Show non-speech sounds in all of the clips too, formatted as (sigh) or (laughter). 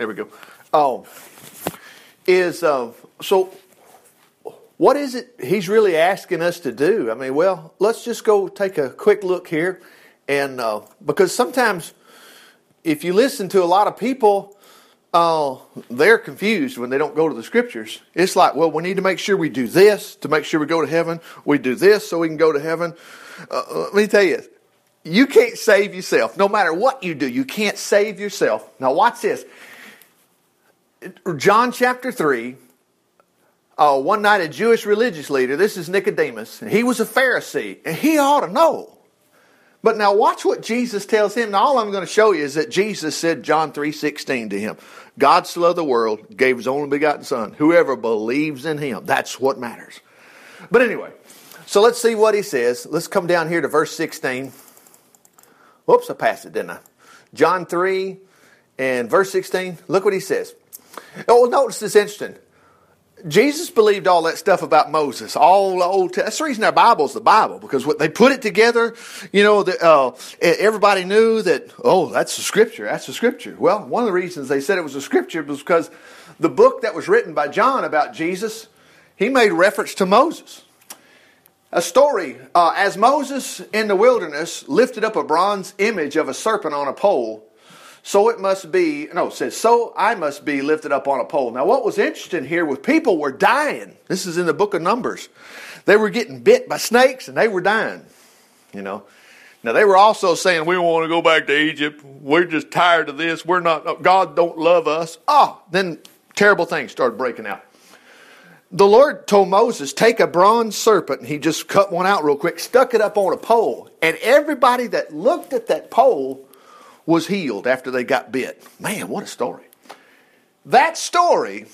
There we go. Oh, is uh, so. What is it he's really asking us to do? I mean, well, let's just go take a quick look here, and uh, because sometimes if you listen to a lot of people, uh, they're confused when they don't go to the scriptures. It's like, well, we need to make sure we do this to make sure we go to heaven. We do this so we can go to heaven. Uh, let me tell you, you can't save yourself. No matter what you do, you can't save yourself. Now, watch this. John chapter 3, uh, one night a Jewish religious leader, this is Nicodemus, and he was a Pharisee, and he ought to know. But now watch what Jesus tells him. Now all I'm going to show you is that Jesus said John 3:16 to him. God so loved the world, gave his only begotten son. Whoever believes in him, that's what matters. But anyway, so let's see what he says. Let's come down here to verse 16. Whoops, I passed it, didn't I? John 3 and verse 16. Look what he says. Oh, notice this interesting. Jesus believed all that stuff about Moses, all the Old. That's the reason our Bible's the Bible because what they put it together, you know, the, uh, everybody knew that. Oh, that's the Scripture. That's the Scripture. Well, one of the reasons they said it was a Scripture was because the book that was written by John about Jesus, he made reference to Moses. A story uh, as Moses in the wilderness lifted up a bronze image of a serpent on a pole so it must be, no, it says, so I must be lifted up on a pole. Now, what was interesting here was people were dying. This is in the book of Numbers. They were getting bit by snakes and they were dying, you know. Now, they were also saying, we want to go back to Egypt. We're just tired of this. We're not, uh, God don't love us. Oh, then terrible things started breaking out. The Lord told Moses, take a bronze serpent, and he just cut one out real quick, stuck it up on a pole. And everybody that looked at that pole was healed after they got bit. Man, what a story. That story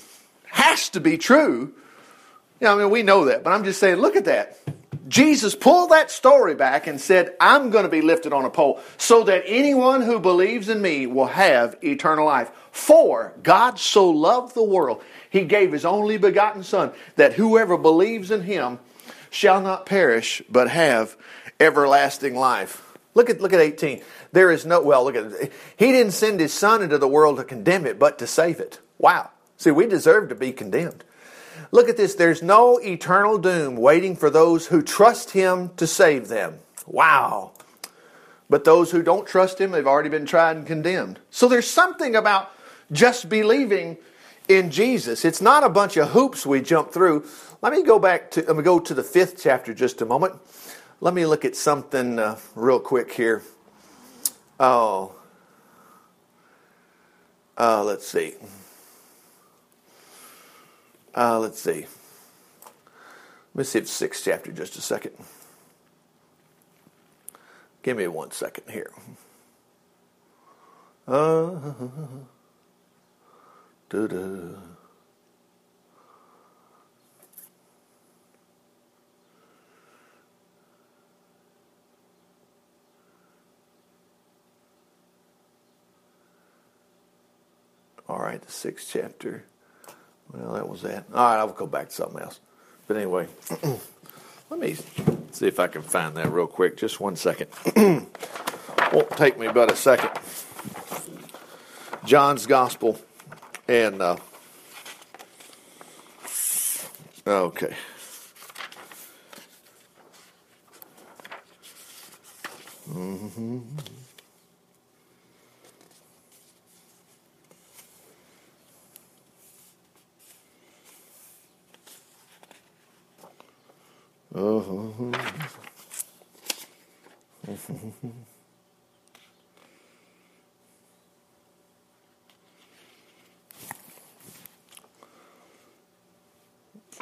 has to be true. You know, I mean, we know that, but I'm just saying, look at that. Jesus pulled that story back and said, I'm going to be lifted on a pole so that anyone who believes in me will have eternal life. For God so loved the world, he gave his only begotten Son, that whoever believes in him shall not perish, but have everlasting life. Look at, look at 18. There is no, well, look at. He didn't send his son into the world to condemn it, but to save it. Wow. See, we deserve to be condemned. Look at this. There's no eternal doom waiting for those who trust him to save them. Wow. But those who don't trust him, they've already been tried and condemned. So there's something about just believing in Jesus. It's not a bunch of hoops we jump through. Let me go back to, let me go to the fifth chapter just a moment. Let me look at something uh, real quick here. Oh. Uh, let's see. Uh, let's see. Let me see if sixth chapter just a second. Give me one second here. Uh. (laughs) All right, the sixth chapter. Well, that was that. All right, I'll go back to something else. But anyway, (clears throat) let me see if I can find that real quick. Just one second. (clears throat) Won't take me but a second. John's Gospel. And, uh, okay. Mm-hmm. Uh-huh.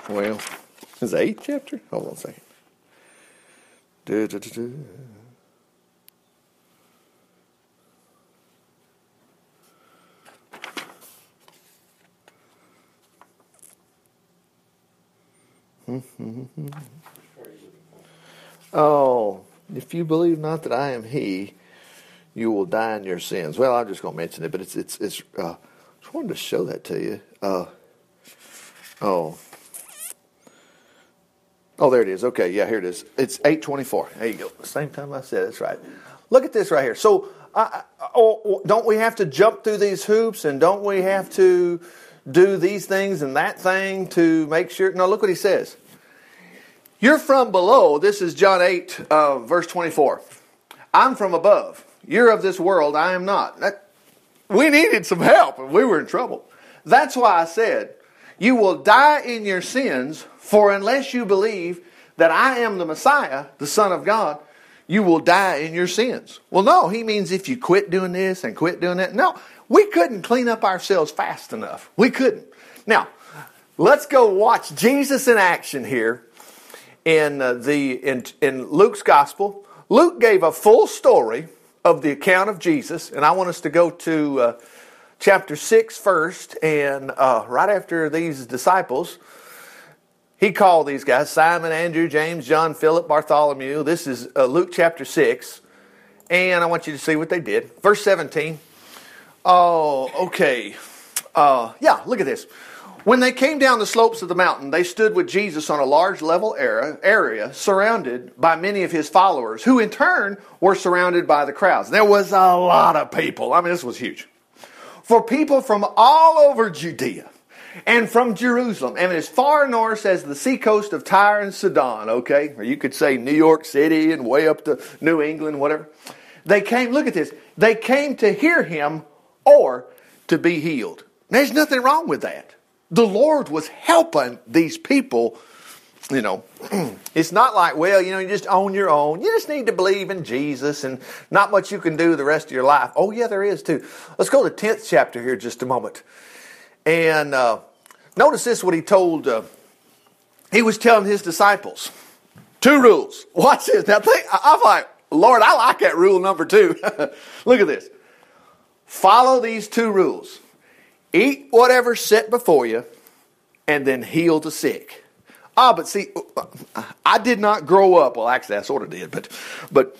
well, is the eighth chapter? Hold on a second Mm-hmm. Oh, if you believe not that I am He, you will die in your sins. Well, I'm just going to mention it, but it's it's it's. Uh, I just wanted to show that to you. Uh, oh, oh, there it is. Okay, yeah, here it is. It's eight twenty-four. There you go. Same time I said. That's right. Look at this right here. So uh, or, don't we have to jump through these hoops and don't we have to do these things and that thing to make sure? No, look what he says. You're from below. This is John 8, uh, verse 24. I'm from above. You're of this world. I am not. That, we needed some help and we were in trouble. That's why I said, You will die in your sins, for unless you believe that I am the Messiah, the Son of God, you will die in your sins. Well, no, he means if you quit doing this and quit doing that. No, we couldn't clean up ourselves fast enough. We couldn't. Now, let's go watch Jesus in action here in uh, the in, in Luke's gospel. Luke gave a full story of the account of Jesus, and I want us to go to uh, chapter 6 first, and uh, right after these disciples, he called these guys Simon, Andrew, James, John, Philip, Bartholomew. This is uh, Luke chapter 6. And I want you to see what they did. Verse 17. Oh, okay. Uh, yeah, look at this. When they came down the slopes of the mountain, they stood with Jesus on a large level area, surrounded by many of his followers, who in turn were surrounded by the crowds. There was a lot of people. I mean, this was huge. For people from all over Judea and from Jerusalem, and as far north as the seacoast of Tyre and Sidon, okay, or you could say New York City and way up to New England, whatever. They came, look at this, they came to hear him or to be healed. There's nothing wrong with that. The Lord was helping these people. You know, (clears throat) it's not like, well, you know, you just own your own. You just need to believe in Jesus and not much you can do the rest of your life. Oh, yeah, there is too. Let's go to the 10th chapter here just a moment. And uh, notice this what he told, uh, he was telling his disciples two rules. (laughs) Watch this. Now, think, I'm like, Lord, I like that rule number two. (laughs) Look at this. Follow these two rules eat whatever's set before you, and then heal the sick. Ah, but see, I did not grow up. Well, actually, I sort of did, but but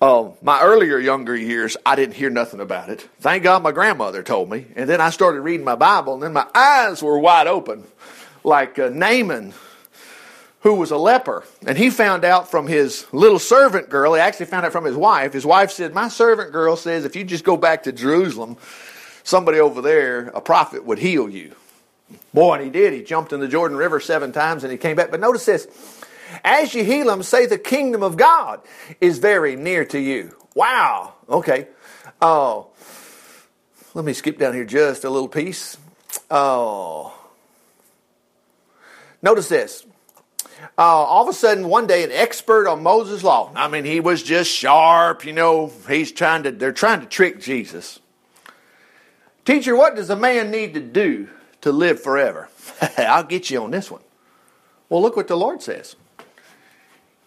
uh, my earlier younger years, I didn't hear nothing about it. Thank God my grandmother told me. And then I started reading my Bible, and then my eyes were wide open. Like uh, Naaman, who was a leper. And he found out from his little servant girl, he actually found out from his wife. His wife said, My servant girl says if you just go back to Jerusalem, somebody over there, a prophet, would heal you. Boy, and he did. He jumped in the Jordan River seven times and he came back. But notice this as you heal them, say the kingdom of God is very near to you. Wow. Okay. Oh, let me skip down here just a little piece. Oh, notice this. Uh, all of a sudden, one day, an expert on Moses' law. I mean, he was just sharp. You know, he's trying to. They're trying to trick Jesus. Teacher, what does a man need to do to live forever? (laughs) I'll get you on this one. Well, look what the Lord says.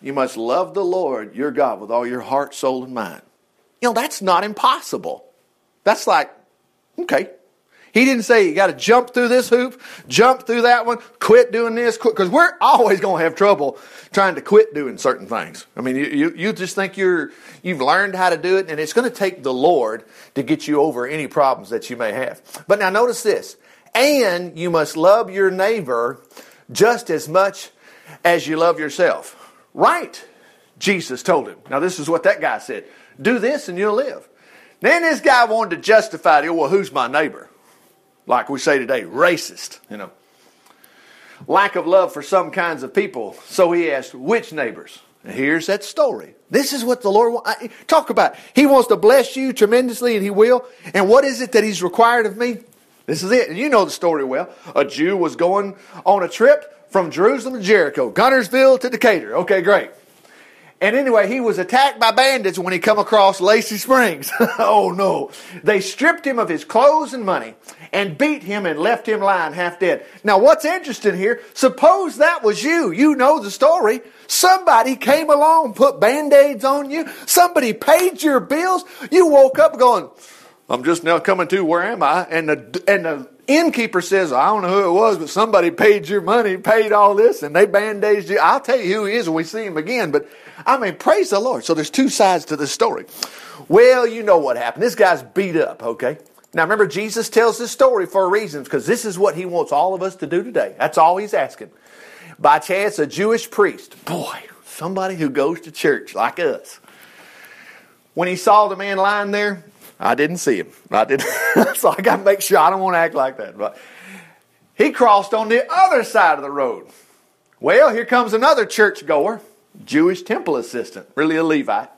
You must love the Lord your God with all your heart, soul, and mind. You know, that's not impossible. That's like, okay. He didn't say you got to jump through this hoop, jump through that one, quit doing this, because we're always going to have trouble trying to quit doing certain things. I mean, you, you, you just think you're, you've learned how to do it, and it's going to take the Lord to get you over any problems that you may have. But now notice this. And you must love your neighbor just as much as you love yourself. Right, Jesus told him. Now, this is what that guy said do this and you'll live. Then this guy wanted to justify it. Well, who's my neighbor? Like we say today, racist, you know. Lack of love for some kinds of people. So he asked, which neighbors? And here's that story. This is what the Lord wants. Talk about. He wants to bless you tremendously, and He will. And what is it that He's required of me? This is it. And you know the story well. A Jew was going on a trip from Jerusalem to Jericho, Guntersville to Decatur. Okay, great. And anyway, he was attacked by bandits when he come across Lacey Springs. (laughs) oh no. They stripped him of his clothes and money and beat him and left him lying half dead. Now what's interesting here, suppose that was you. You know the story. Somebody came along, put band-aids on you. Somebody paid your bills. You woke up going, I'm just now coming to where am I? And the, and the innkeeper says, I don't know who it was, but somebody paid your money, paid all this, and they bandaged you. I'll tell you who he is when we see him again. But I mean, praise the Lord. So there's two sides to this story. Well, you know what happened. This guy's beat up, okay? Now remember, Jesus tells this story for a reason, because this is what he wants all of us to do today. That's all he's asking. By chance, a Jewish priest, boy, somebody who goes to church like us, when he saw the man lying there, I didn't see him. I didn't. (laughs) so I got to make sure I don't want to act like that. But he crossed on the other side of the road. Well, here comes another church goer, Jewish temple assistant, really a Levite.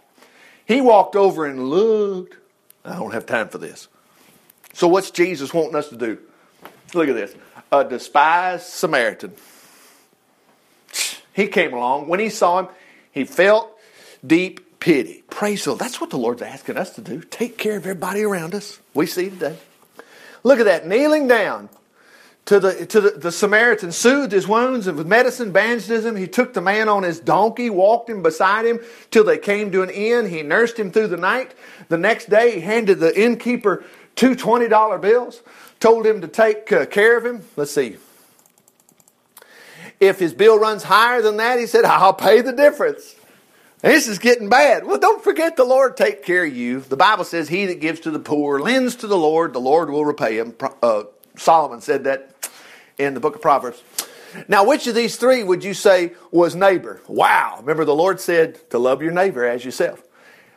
He walked over and looked. I don't have time for this. So, what's Jesus wanting us to do? Look at this. A despised Samaritan. He came along. When he saw him, he felt deep pity. Praise the Lord. That's what the Lord's asking us to do. Take care of everybody around us. We see today. Look at that. Kneeling down to the, to the, the Samaritan, soothed his wounds and with medicine bandaged him. He took the man on his donkey, walked him beside him till they came to an inn. He nursed him through the night. The next day, he handed the innkeeper two $20 bills, told him to take uh, care of him. Let's see. If his bill runs higher than that, he said, I'll pay the difference. This is getting bad. Well, don't forget the Lord take care of you. The Bible says, He that gives to the poor lends to the Lord, the Lord will repay him. Uh, Solomon said that in the book of Proverbs. Now, which of these three would you say was neighbor? Wow. Remember, the Lord said to love your neighbor as yourself.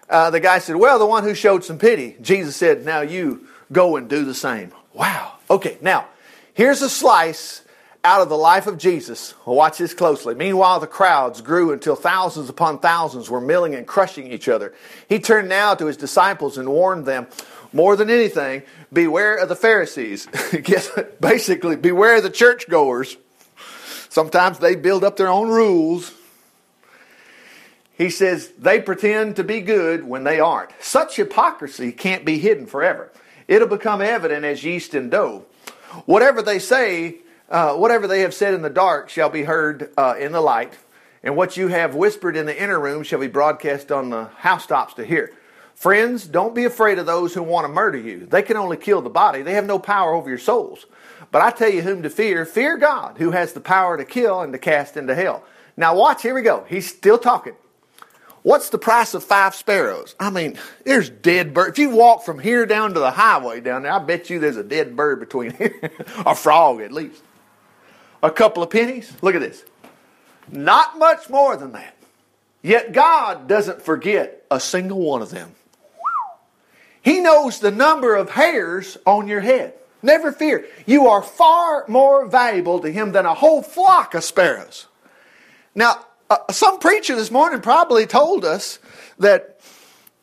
Uh, the guy said, Well, the one who showed some pity. Jesus said, Now you go and do the same. Wow. Okay, now, here's a slice out of the life of Jesus. Watch this closely. Meanwhile, the crowds grew until thousands upon thousands were milling and crushing each other. He turned now to his disciples and warned them more than anything, beware of the Pharisees. (laughs) Basically, beware of the churchgoers. Sometimes they build up their own rules. He says they pretend to be good when they aren't. Such hypocrisy can't be hidden forever. It'll become evident as yeast in dough. Whatever they say uh, whatever they have said in the dark shall be heard uh, in the light, and what you have whispered in the inner room shall be broadcast on the housetops to hear. Friends, don't be afraid of those who want to murder you. They can only kill the body, they have no power over your souls. But I tell you whom to fear fear God, who has the power to kill and to cast into hell. Now, watch, here we go. He's still talking. What's the price of five sparrows? I mean, there's dead birds. If you walk from here down to the highway down there, I bet you there's a dead bird between (laughs) here, a frog at least a couple of pennies. Look at this. Not much more than that. Yet God doesn't forget a single one of them. He knows the number of hairs on your head. Never fear. You are far more valuable to Him than a whole flock of sparrows. Now, uh, some preacher this morning probably told us that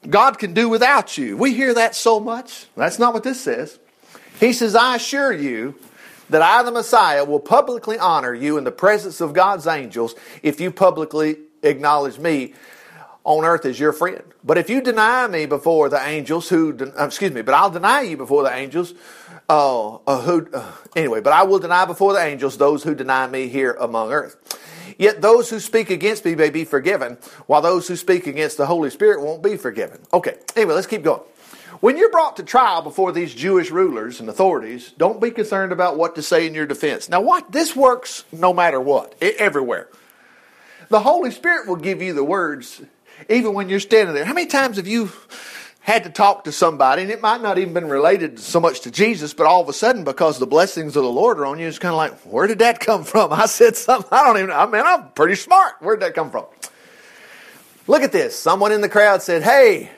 God can do without you. We hear that so much. That's not what this says. He says, I assure you, that I, the Messiah, will publicly honor you in the presence of God's angels if you publicly acknowledge me on earth as your friend. But if you deny me before the angels who, uh, excuse me, but I'll deny you before the angels uh, uh, who, uh, anyway, but I will deny before the angels those who deny me here among earth. Yet those who speak against me may be forgiven, while those who speak against the Holy Spirit won't be forgiven. Okay, anyway, let's keep going. When you're brought to trial before these Jewish rulers and authorities, don't be concerned about what to say in your defense. Now, what? This works no matter what, everywhere. The Holy Spirit will give you the words even when you're standing there. How many times have you had to talk to somebody, and it might not even been related so much to Jesus, but all of a sudden, because the blessings of the Lord are on you, it's kind of like, where did that come from? (laughs) I said something, I don't even, I mean, I'm pretty smart. Where did that come from? Look at this. Someone in the crowd said, Hey,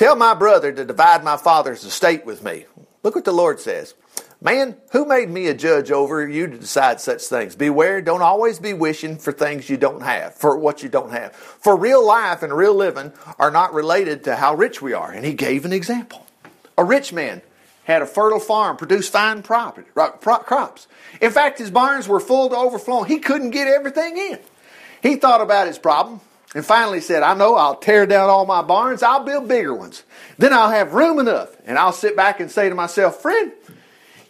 Tell my brother to divide my father's estate with me. Look what the Lord says. Man, who made me a judge over you to decide such things? Beware, don't always be wishing for things you don't have, for what you don't have. For real life and real living are not related to how rich we are. And he gave an example. A rich man had a fertile farm, produced fine property, crops. In fact, his barns were full to overflowing. He couldn't get everything in. He thought about his problem. And finally said, I know I'll tear down all my barns, I'll build bigger ones. Then I'll have room enough. And I'll sit back and say to myself, friend,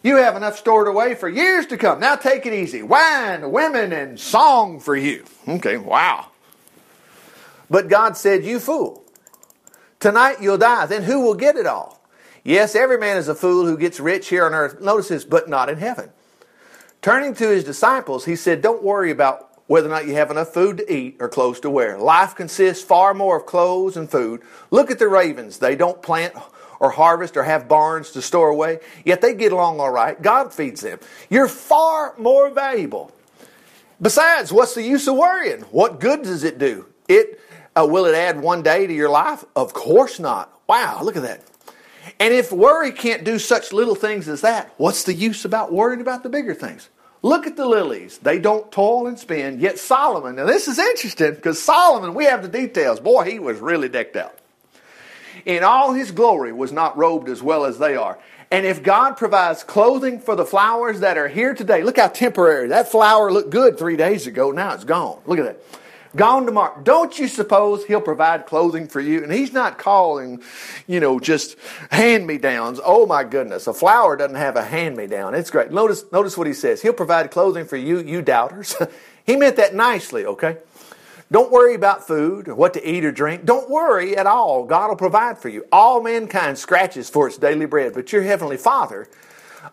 you have enough stored away for years to come. Now take it easy. Wine, women, and song for you. Okay, wow. But God said, You fool. Tonight you'll die. Then who will get it all? Yes, every man is a fool who gets rich here on earth. Notice this, but not in heaven. Turning to his disciples, he said, Don't worry about whether or not you have enough food to eat or clothes to wear. Life consists far more of clothes and food. Look at the ravens. They don't plant or harvest or have barns to store away, yet they get along all right. God feeds them. You're far more valuable. Besides, what's the use of worrying? What good does it do? It uh, will it add one day to your life? Of course not. Wow, look at that. And if worry can't do such little things as that, what's the use about worrying about the bigger things? Look at the lilies. They don't toil and spin, yet Solomon, now this is interesting because Solomon, we have the details. Boy, he was really decked out. In all his glory was not robed as well as they are. And if God provides clothing for the flowers that are here today, look how temporary. That flower looked good three days ago. Now it's gone. Look at that. Gone tomorrow. Don't you suppose he'll provide clothing for you? And he's not calling, you know, just hand me downs. Oh my goodness. A flower doesn't have a hand me down. It's great. Notice, notice what he says. He'll provide clothing for you, you doubters. (laughs) he meant that nicely, okay? Don't worry about food or what to eat or drink. Don't worry at all. God will provide for you. All mankind scratches for its daily bread, but your heavenly Father,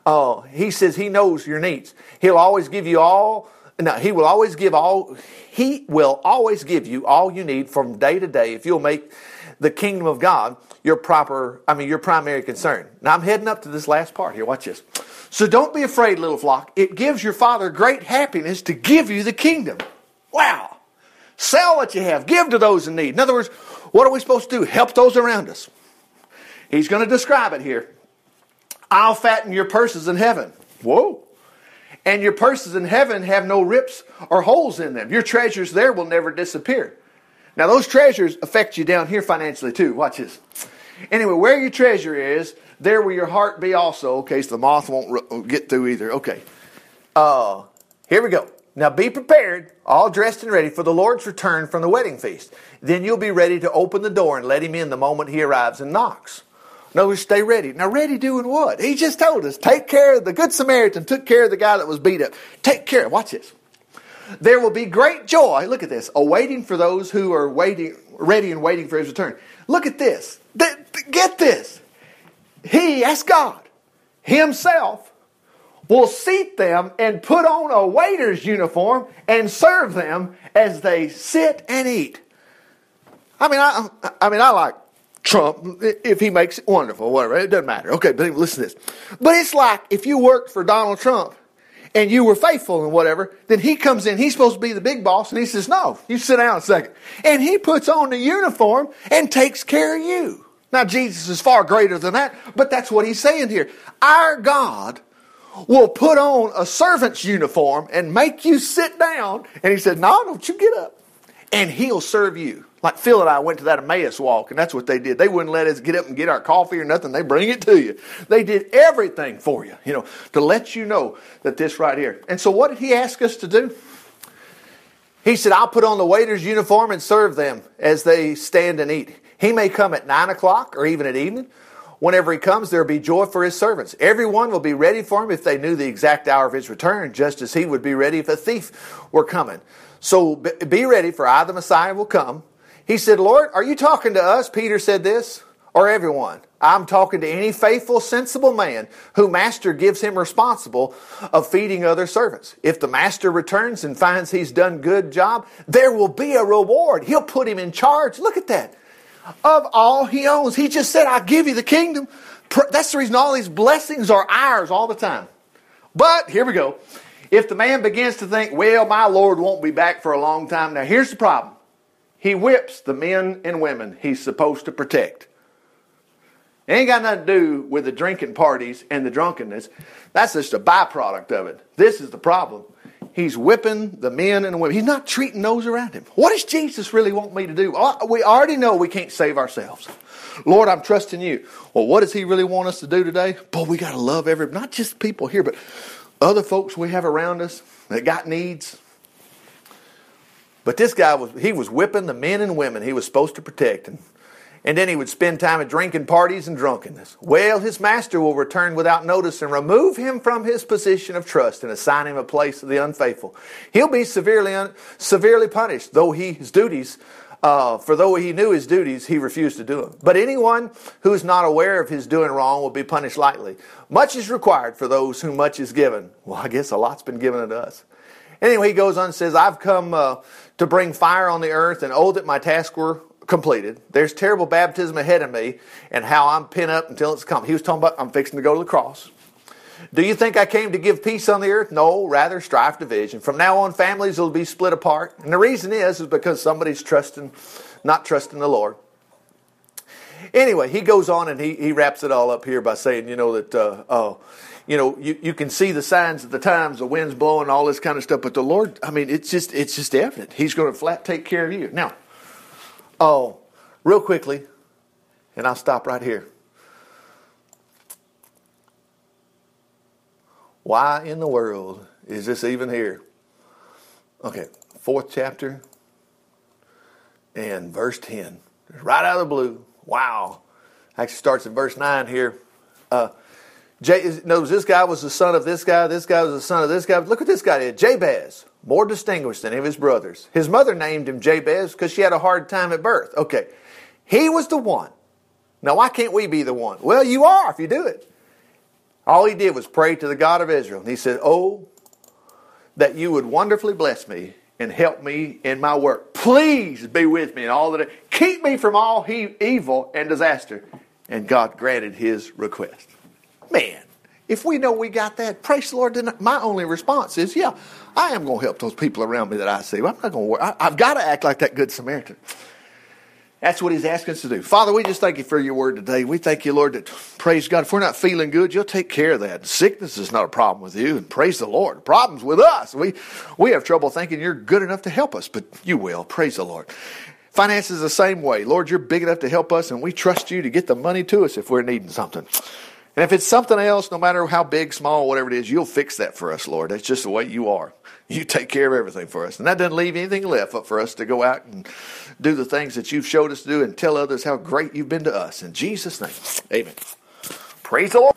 uh, He says He knows your needs. He'll always give you all. No, He will always give all. He will always give you all you need from day to day if you'll make the kingdom of God your proper. I mean, your primary concern. Now I'm heading up to this last part here. Watch this. So don't be afraid, little flock. It gives your Father great happiness to give you the kingdom. Wow. Sell what you have. Give to those in need. In other words, what are we supposed to do? Help those around us. He's going to describe it here. I'll fatten your purses in heaven. Whoa. And your purses in heaven have no rips or holes in them. Your treasures there will never disappear. Now, those treasures affect you down here financially too. Watch this. Anyway, where your treasure is, there will your heart be also. in case the moth won't get through either. Okay. Uh, here we go. Now be prepared, all dressed and ready for the Lord's return from the wedding feast. Then you'll be ready to open the door and let him in the moment he arrives and knocks. Other words, stay ready. Now, ready doing what? He just told us, take care of the Good Samaritan, took care of the guy that was beat up. Take care. Watch this. There will be great joy, look at this, awaiting for those who are waiting, ready and waiting for his return. Look at this. Get this. He, that's God, himself, will seat them and put on a waiter's uniform and serve them as they sit and eat. I mean, I, I mean, I like Trump if he makes it wonderful, whatever. It doesn't matter. Okay, but listen to this. But it's like if you worked for Donald Trump and you were faithful and whatever, then he comes in, he's supposed to be the big boss, and he says, No, you sit down a second. And he puts on the uniform and takes care of you. Now, Jesus is far greater than that, but that's what he's saying here. Our God will put on a servant's uniform and make you sit down. And he said, No, don't you get up. And he'll serve you. Like Phil and I went to that Emmaus walk, and that's what they did. They wouldn't let us get up and get our coffee or nothing. They bring it to you. They did everything for you, you know, to let you know that this right here. And so what did he ask us to do? He said, I'll put on the waiter's uniform and serve them as they stand and eat. He may come at nine o'clock or even at evening. Whenever he comes, there will be joy for his servants. Everyone will be ready for him if they knew the exact hour of his return, just as he would be ready if a thief were coming. So be ready, for I, the Messiah, will come. He said, Lord, are you talking to us? Peter said this, or everyone? I'm talking to any faithful, sensible man who master gives him responsible of feeding other servants. If the master returns and finds he's done good job, there will be a reward. He'll put him in charge. Look at that of all he owns. He just said, I'll give you the kingdom. That's the reason all these blessings are ours all the time. But here we go. If the man begins to think, well, my Lord won't be back for a long time, now here's the problem. He whips the men and women he's supposed to protect. It ain't got nothing to do with the drinking parties and the drunkenness. That's just a byproduct of it. This is the problem. He's whipping the men and the women. He's not treating those around him. What does Jesus really want me to do? Uh, we already know we can't save ourselves. Lord, I'm trusting you. Well, what does he really want us to do today? Boy, we got to love every, not just people here, but other folks we have around us that got needs. But this guy was, he was whipping the men and women he was supposed to protect. And and then he would spend time at drinking parties and drunkenness. Well, his master will return without notice and remove him from his position of trust and assign him a place of the unfaithful. He'll be severely un- severely punished, though he, his duties, uh, for though he knew his duties, he refused to do them. But anyone who is not aware of his doing wrong will be punished lightly. Much is required for those whom much is given. Well, I guess a lot's been given to us. Anyway, he goes on and says, I've come uh, to bring fire on the earth, and oh, that my task were completed. There's terrible baptism ahead of me and how I'm pent up until it's come. He was talking about I'm fixing to go to the cross. Do you think I came to give peace on the earth? No, rather strife division. From now on, families will be split apart. And the reason is, is because somebody's trusting, not trusting the Lord. Anyway, he goes on and he, he wraps it all up here by saying, you know, that, uh, oh, you know, you, you can see the signs of the times, the wind's blowing, all this kind of stuff. But the Lord, I mean, it's just it's just evident. He's going to flat take care of you. Now, oh, real quickly, and I'll stop right here. Why in the world is this even here? Okay, fourth chapter and verse 10. Right out of the blue. Wow. Actually starts in verse 9 here. Uh, Knows this guy was the son of this guy, this guy was the son of this guy. Look what this guy did. Jabez, more distinguished than any of his brothers. His mother named him Jabez because she had a hard time at birth. Okay. He was the one. Now, why can't we be the one? Well, you are if you do it. All he did was pray to the God of Israel. And he said, Oh, that you would wonderfully bless me and help me in my work. Please be with me in all that. Keep me from all he, evil and disaster. And God granted his request. Man, if we know we got that, praise the Lord. Then my only response is, yeah, I am going to help those people around me that I see. I'm not going to worry. I, I've got to act like that good Samaritan. That's what he's asking us to do. Father, we just thank you for your word today. We thank you, Lord, that praise God. If we're not feeling good, you'll take care of that. Sickness is not a problem with you, and praise the Lord. Problems with us. We we have trouble thinking you're good enough to help us, but you will. Praise the Lord. Finances is the same way. Lord, you're big enough to help us, and we trust you to get the money to us if we're needing something. And if it's something else, no matter how big, small, whatever it is, you'll fix that for us, Lord. That's just the way you are. You take care of everything for us. And that doesn't leave anything left but for us to go out and do the things that you've showed us to do and tell others how great you've been to us. In Jesus' name, amen. Praise the Lord.